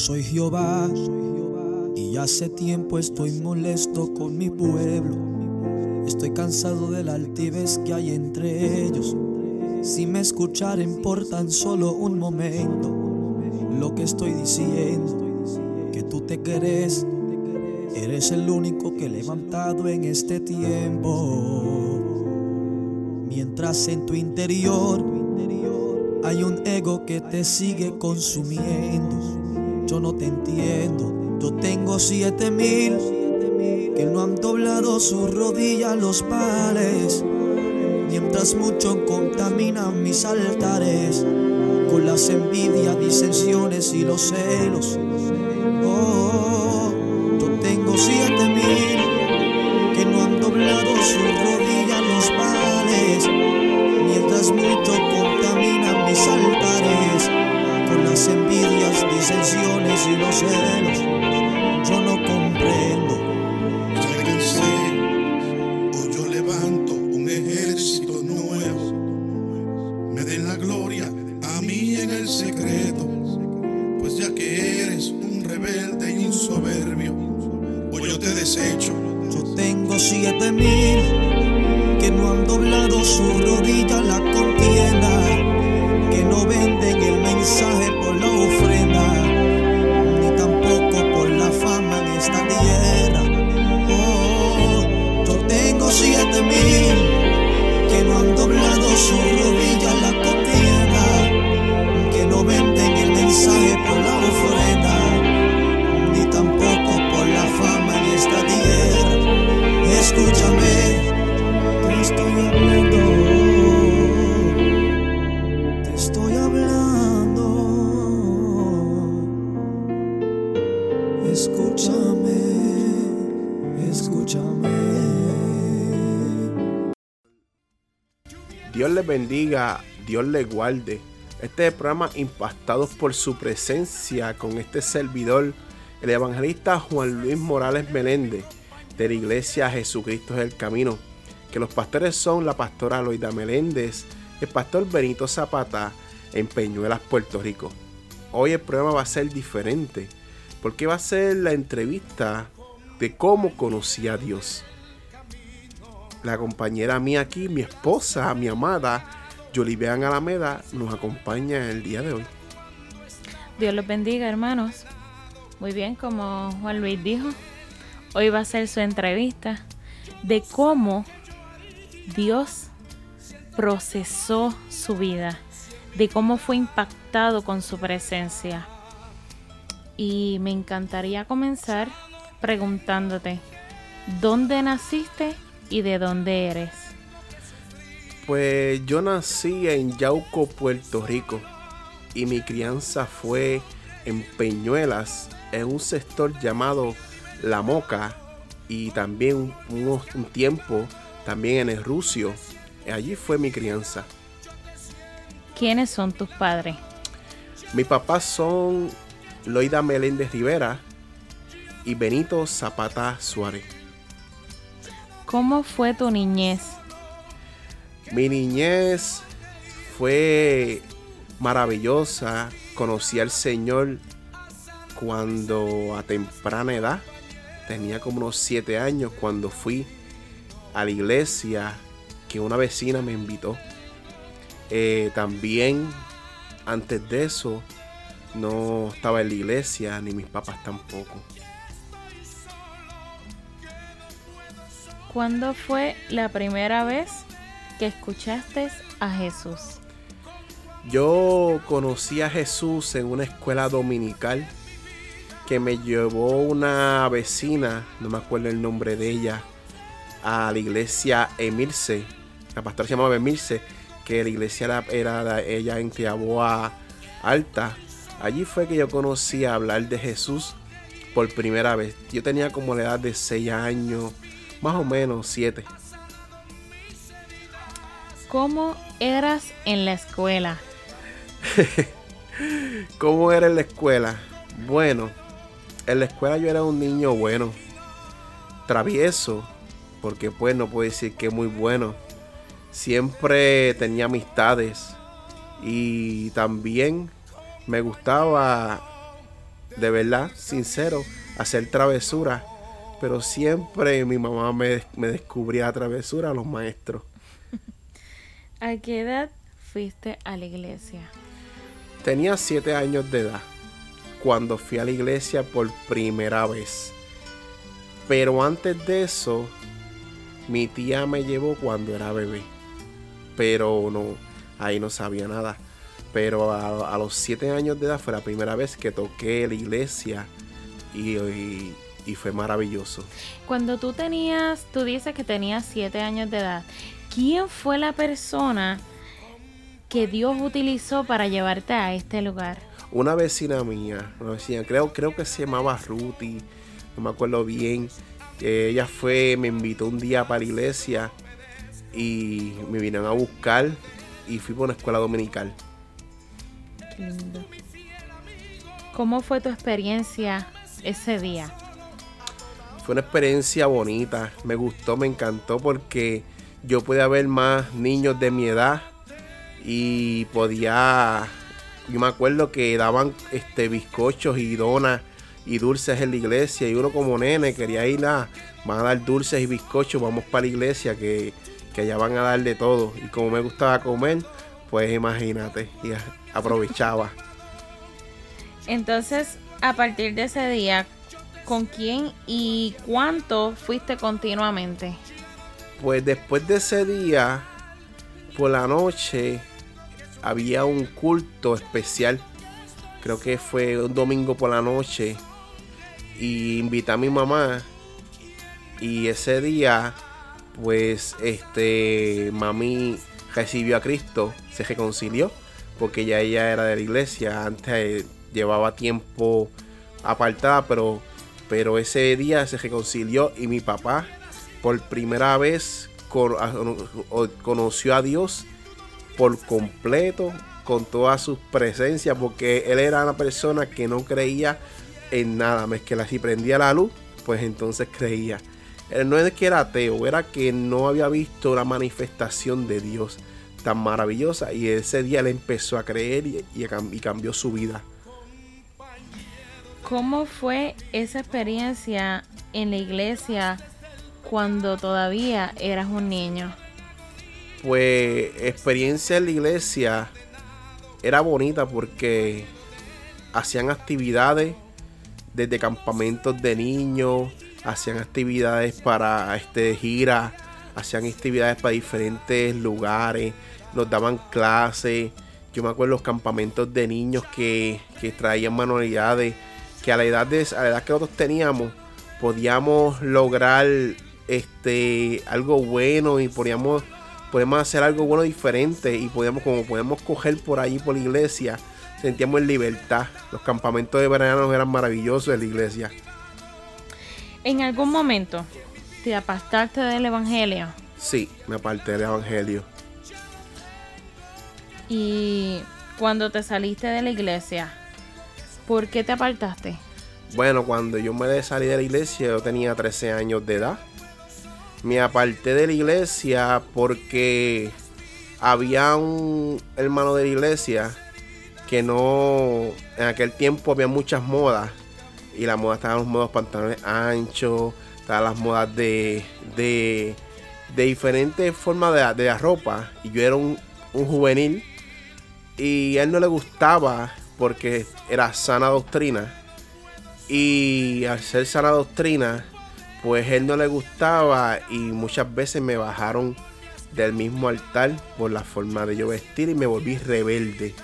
Soy Jehová y hace tiempo estoy molesto con mi pueblo. Estoy cansado de la altivez que hay entre ellos. Si me escucharen por tan solo un momento, lo que estoy diciendo, que tú te crees, eres el único que he levantado en este tiempo. Mientras en tu interior hay un ego que te sigue consumiendo. Yo no te entiendo. Yo tengo siete mil que no han doblado su rodilla los pales. Mientras muchos contaminan mis altares con las envidias, disensiones y los celos. Yo no comprendo. Cansé, hoy yo levanto un ejército nuevo. Me den la gloria a mí en el secreto, Dios les guarde. Este programa Impactados por su presencia con este servidor, el evangelista Juan Luis Morales Meléndez, de la iglesia Jesucristo es el Camino. Que los pastores son la pastora Loida Meléndez, el pastor Benito Zapata, en Peñuelas, Puerto Rico. Hoy el programa va a ser diferente, porque va a ser la entrevista de cómo conocí a Dios la compañera mía aquí, mi esposa, mi amada, Yolivean Alameda, nos acompaña el día de hoy. Dios los bendiga, hermanos. Muy bien, como Juan Luis dijo, hoy va a ser su entrevista de cómo Dios procesó su vida, de cómo fue impactado con su presencia. Y me encantaría comenzar preguntándote, ¿dónde naciste y de dónde eres? Pues yo nací en Yauco, Puerto Rico, y mi crianza fue en Peñuelas, en un sector llamado La Moca, y también un, un- tiempo también en el Rucio. Allí fue mi crianza. ¿Quiénes son tus padres? Mis papás son Loida Meléndez Rivera y Benito Zapata Suárez. ¿Cómo fue tu niñez? Mi niñez fue maravillosa. Conocí al Señor cuando a temprana edad, tenía como unos 7 años, cuando fui a la iglesia que una vecina me invitó. Eh, también antes de eso no estaba en la iglesia, ni mis papás tampoco. ¿Cuándo fue la primera vez que escuchaste a Jesús? Yo conocí a Jesús en una escuela dominical que me llevó una vecina, no me acuerdo el nombre de ella, a la iglesia Emilce. La pastora se llamaba Emilce, que la iglesia era, ella en Tiaboa Alta. Allí fue que yo conocí a hablar de Jesús por primera vez. Yo tenía como la edad de 6 años, más o menos 7. ¿Cómo eras en la escuela? ¿Cómo era en la escuela? Bueno, en la escuela yo era un niño bueno, travieso, porque pues no puedo decir que muy bueno. Siempre tenía amistades y también me gustaba de verdad, sincero, hacer travesuras. Pero siempre mi mamá me, me descubría a travesura a los maestros. ¿A qué edad fuiste a la iglesia? Tenía siete años de edad cuando fui a la iglesia por primera vez. Pero antes de eso, mi tía me llevó cuando era bebé. Pero no, ahí no sabía nada. Pero a, los siete años de edad fue la primera vez que toqué la iglesia y, y, fue maravilloso. Cuando tú tenías, tú dices que tenías siete años de edad, ¿quién fue la persona que Dios utilizó para llevarte a este lugar? Una vecina mía, una vecina, creo, creo que se llamaba Ruti, no me acuerdo bien. Ella fue, me invitó un día para la iglesia y me vinieron a buscar y fui por una escuela dominical. Qué lindo. ¿Cómo fue tu experiencia ese día? Fue una experiencia bonita, me gustó, me encantó porque yo podía ver más niños de mi edad y podía yo me acuerdo que daban este bizcochos y donas y dulces en la iglesia y uno como nene quería ir a van a dar dulces y bizcochos vamos para la iglesia que, que allá van a dar de todo. Y como me gustaba comer pues imagínate y aprovechaba. Entonces a partir de ese día con quién y cuánto fuiste continuamente pues después de ese día por la noche había un culto especial. Creo que fue un domingo por la noche. Y invité a mi mamá. Y ese día, pues, este, mami recibió a Cristo, se reconcilió, porque ya ella era de la iglesia. Antes llevaba tiempo apartada, pero, pero ese día se reconcilió y mi papá, por primera vez, conoció a Dios por completo con toda su presencia, porque él era una persona que no creía en nada, más que si prendía la luz, pues entonces creía. Él no es que era ateo, era que no había visto la manifestación de Dios tan maravillosa y ese día él empezó a creer y, y cambió su vida. ¿Cómo fue esa experiencia en la iglesia cuando todavía eras un niño? pues experiencia en la iglesia era bonita porque hacían actividades desde campamentos de niños, hacían actividades para este gira, hacían actividades para diferentes lugares, nos daban clases. Yo me acuerdo los campamentos de niños que, que traían manualidades, que a la edad de a la edad que nosotros teníamos podíamos lograr este algo bueno y podíamos podemos hacer algo bueno diferente y podemos, como podemos coger por ahí por la iglesia, sentíamos en libertad. Los campamentos de verano eran maravillosos en la iglesia. ¿En algún momento te apartaste del evangelio? Sí, me aparté del evangelio. Y cuando te saliste de la iglesia, ¿por qué te apartaste? Bueno, cuando yo me salí de la iglesia, yo tenía 13 años de edad me aparté de la iglesia porque había un hermano de la iglesia que no, en aquel tiempo había muchas modas y la moda estaban los modos pantalones anchos, estaban las modas de, de, diferentes formas de, de, la ropa. Y yo era un, un juvenil y a él no le gustaba porque era sana doctrina. Y al ser sana doctrina pues él no le gustaba y muchas veces me bajaron del mismo altar por la forma de yo vestir y me volví rebelde.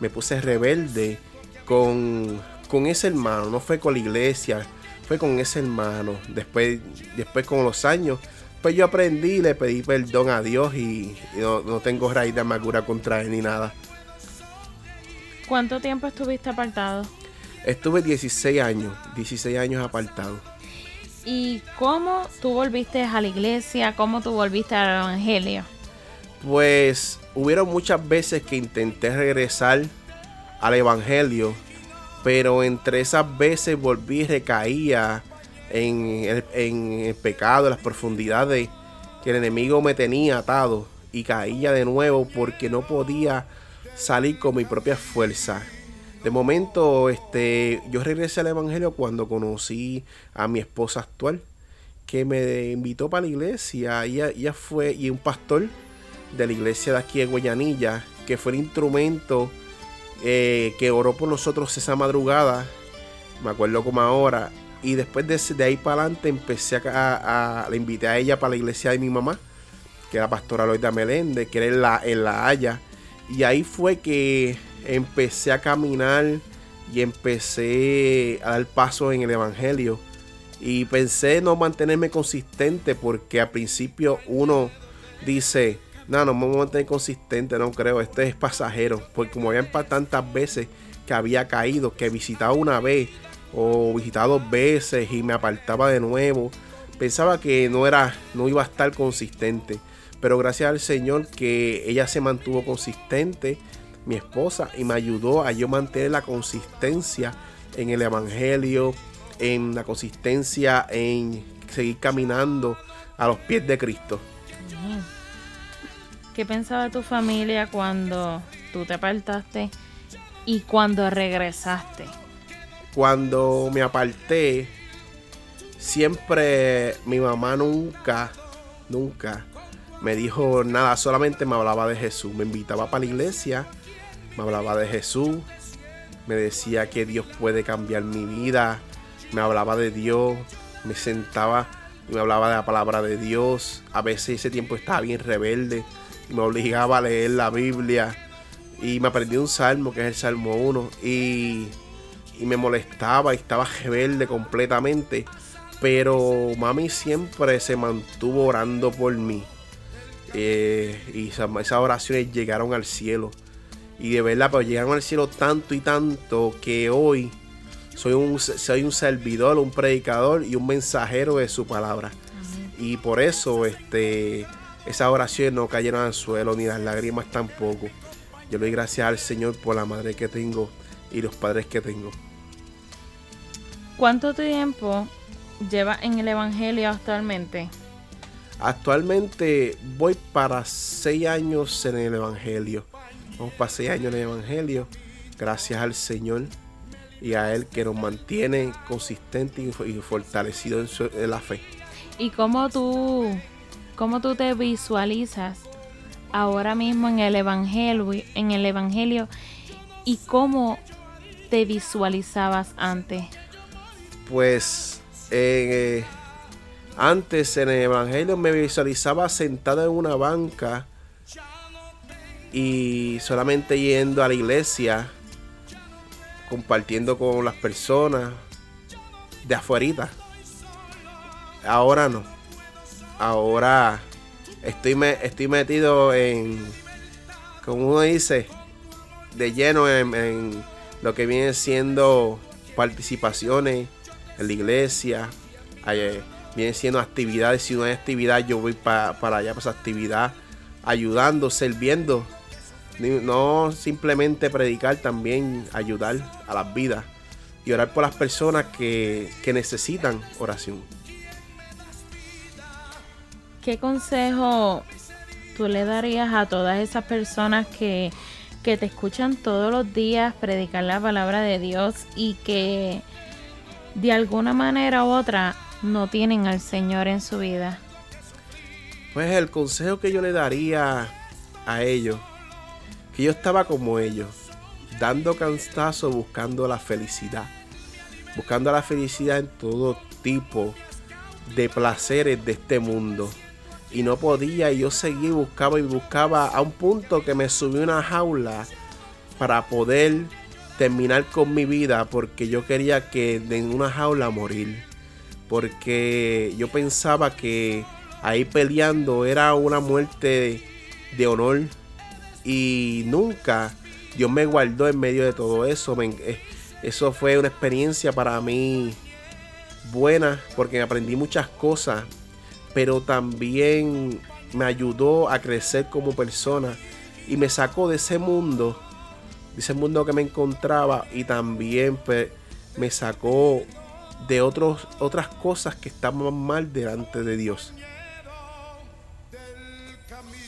Me puse rebelde con, con ese hermano, no fue con la iglesia, fue con ese hermano. Después, después con los años, pues yo aprendí y le pedí perdón a Dios y, no, no, tengo raíz de amargura contra él ni nada. ¿Cuánto tiempo estuviste apartado? Estuve 16 años, 16 años apartado. ¿Y cómo tú volviste a la iglesia? ¿Cómo tú volviste al evangelio? Pues hubieron muchas veces que intenté regresar al evangelio, pero entre esas veces volví y recaía en el, en el pecado, en las profundidades que el enemigo me tenía atado y caía de nuevo porque no podía salir con mi propia fuerza. De momento, este, yo regresé al Evangelio cuando conocí a mi esposa actual, que me invitó para la iglesia. Ella, fue, y un pastor de la iglesia de aquí de Guayanilla, que fue el instrumento eh, que oró por nosotros esa madrugada, me acuerdo como ahora, y después de, ahí para adelante empecé a, a, le invité a ella para la iglesia de mi mamá, que era pastora Loida Meléndez, que era en la, en la Haya, y ahí fue que empecé a caminar y empecé a dar pasos en el Evangelio. Y pensé no mantenerme consistente porque al principio uno dice, no, no me voy a mantener consistente, no creo, este es pasajero. Porque como había tantas veces que había caído, que visitaba una vez o visitaba dos veces y me apartaba de nuevo, pensaba que no era, no iba a estar consistente. Pero gracias al Señor que ella se mantuvo consistente, mi esposa, y me ayudó a yo mantener la consistencia en el Evangelio, en la consistencia en seguir caminando a los pies de Cristo. ¿Qué pensaba tu familia cuando tú te apartaste y cuando regresaste? Cuando me aparté, siempre mi mamá nunca, nunca me dijo nada, solamente me hablaba de Jesús. Me invitaba para la iglesia, me hablaba de Jesús, me decía que Dios puede cambiar mi vida, me hablaba de Dios, me sentaba y me hablaba de la palabra de Dios. A veces ese tiempo estaba bien rebelde me obligaba a leer la Biblia y me aprendí un salmo que es el Salmo 1 y, me molestaba y estaba rebelde completamente. Pero mami siempre se mantuvo orando por mí. Eh, y esas, oraciones llegaron al cielo. Y de verdad, pero llegaron al cielo tanto y tanto que hoy soy un, soy un servidor, un predicador y un mensajero de su palabra. Y por eso, este esas oraciones no cayeron al suelo, ni las lágrimas tampoco. Yo le doy gracias al Señor por la madre que tengo y los padres que tengo. ¿Cuánto tiempo lleva en el Evangelio actualmente? Actualmente voy para seis años en el Evangelio. Vamos para seis años en el Evangelio. Gracias al Señor y a Él que nos mantiene consistentes y fortalecidos en, en la fe. ¿Y cómo tú ¿Cómo tú te visualizas ahora mismo en el evangelio, en el evangelio y cómo te visualizabas antes? Pues eh, antes en el evangelio me visualizaba sentado en una banca y solamente yendo a la iglesia, compartiendo con las personas de afuera. Ahora no ahora estoy, me, estoy metido en, como uno dice, de lleno en, lo que viene siendo participaciones en la iglesia, viene siendo actividades, si no hay actividad yo voy para allá esa actividad, ayudando, sirviendo, no simplemente predicar, también ayudar a las vidas y orar por las personas que, que necesitan oración. ¿qué consejo tú le darías a todas esas personas que, te escuchan todos los días predicar la palabra de Dios y que de alguna manera u otra no tienen al Señor en su vida? Pues el consejo que yo le daría a ellos, que yo estaba como ellos, dando cantazo buscando la felicidad, buscando la felicidad en todo tipo de placeres de este mundo. Y no podía y yo seguí buscaba y buscaba a un punto que me subí una jaula para poder terminar con mi vida porque yo quería que en una jaula morir porque yo pensaba que ahí peleando era una muerte de, honor. Y nunca Dios me guardó en medio de todo eso. Eh, eso fue una experiencia para mí buena porque aprendí muchas cosas pero también me ayudó a crecer como persona y me sacó de ese mundo, de ese mundo que me encontraba y también pues, me sacó de otros, otras cosas que estaban mal delante de Dios.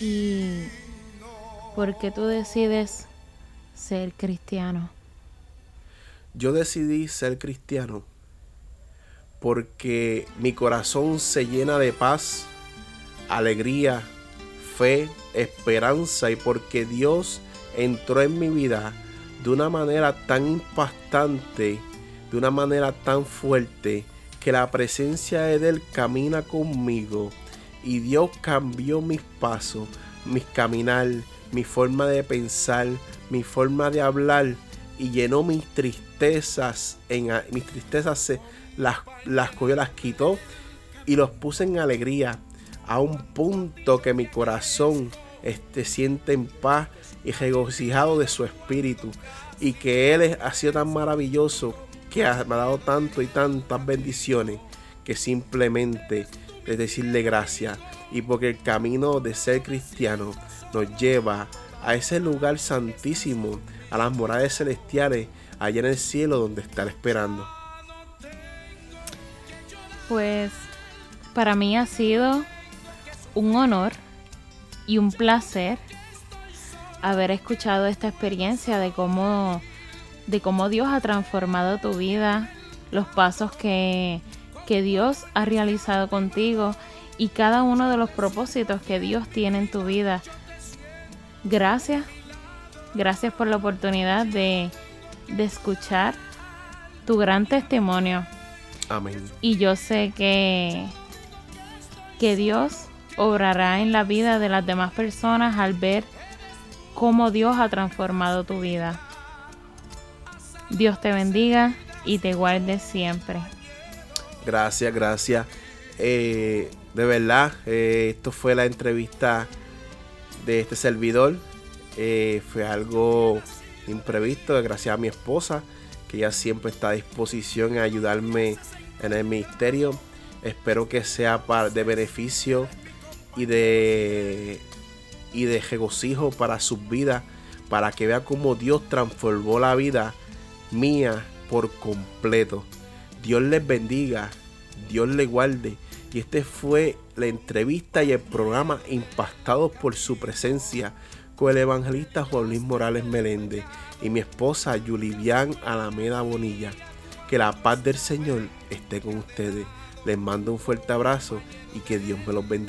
¿Y por qué tú decides ser cristiano? yo decidí ser cristiano porque mi corazón se llena de paz, alegría, fe, esperanza y porque Dios entró en mi vida de una manera tan impactante, de una manera tan fuerte, que la presencia de Él camina conmigo y Dios cambió mis pasos, mis caminar, mi forma de pensar, mi forma de hablar y llenó mis tristezas, en, mis tristezas las, las cogió, las quitó y los puse en alegría a un punto que mi corazón este, siente en paz y regocijado de su espíritu y que Él ha sido tan maravilloso me ha dado tanto y tantas bendiciones que simplemente es decirle gracias y porque el camino de ser cristiano nos lleva a ese lugar santísimo, a las morales celestiales, allá en el cielo donde está esperando. Pues para mí ha sido un honor y un placer haber escuchado esta experiencia de cómo de cómo Dios ha transformado tu vida, los pasos que, que Dios ha realizado contigo y cada uno de los propósitos que Dios tiene en tu vida. Gracias, gracias por la oportunidad de, de escuchar tu gran testimonio. Amén. Y yo sé que, que Dios obrará en la vida de las demás personas al ver cómo Dios ha transformado tu vida. Dios te bendiga y te guarde siempre. Gracias, gracias. Eh, de verdad, eh, esto fue la entrevista de este servidor. Eh, fue algo imprevisto, gracias a mi esposa, que ella siempre está a disposición a ayudarme en el ministerio. Espero que sea de beneficio y de, y de regocijo para sus vidas, para que vea cómo Dios transformó la vida mía por completo. Dios les bendiga, Dios les guarde. Y este fue la entrevista y el programa impactados por su presencia con el evangelista Juan Luis Morales Meléndez y mi esposa Yulivian Alameda Bonilla. Que la paz del Señor esté con ustedes. Les mando un fuerte abrazo y que Dios me los bendiga.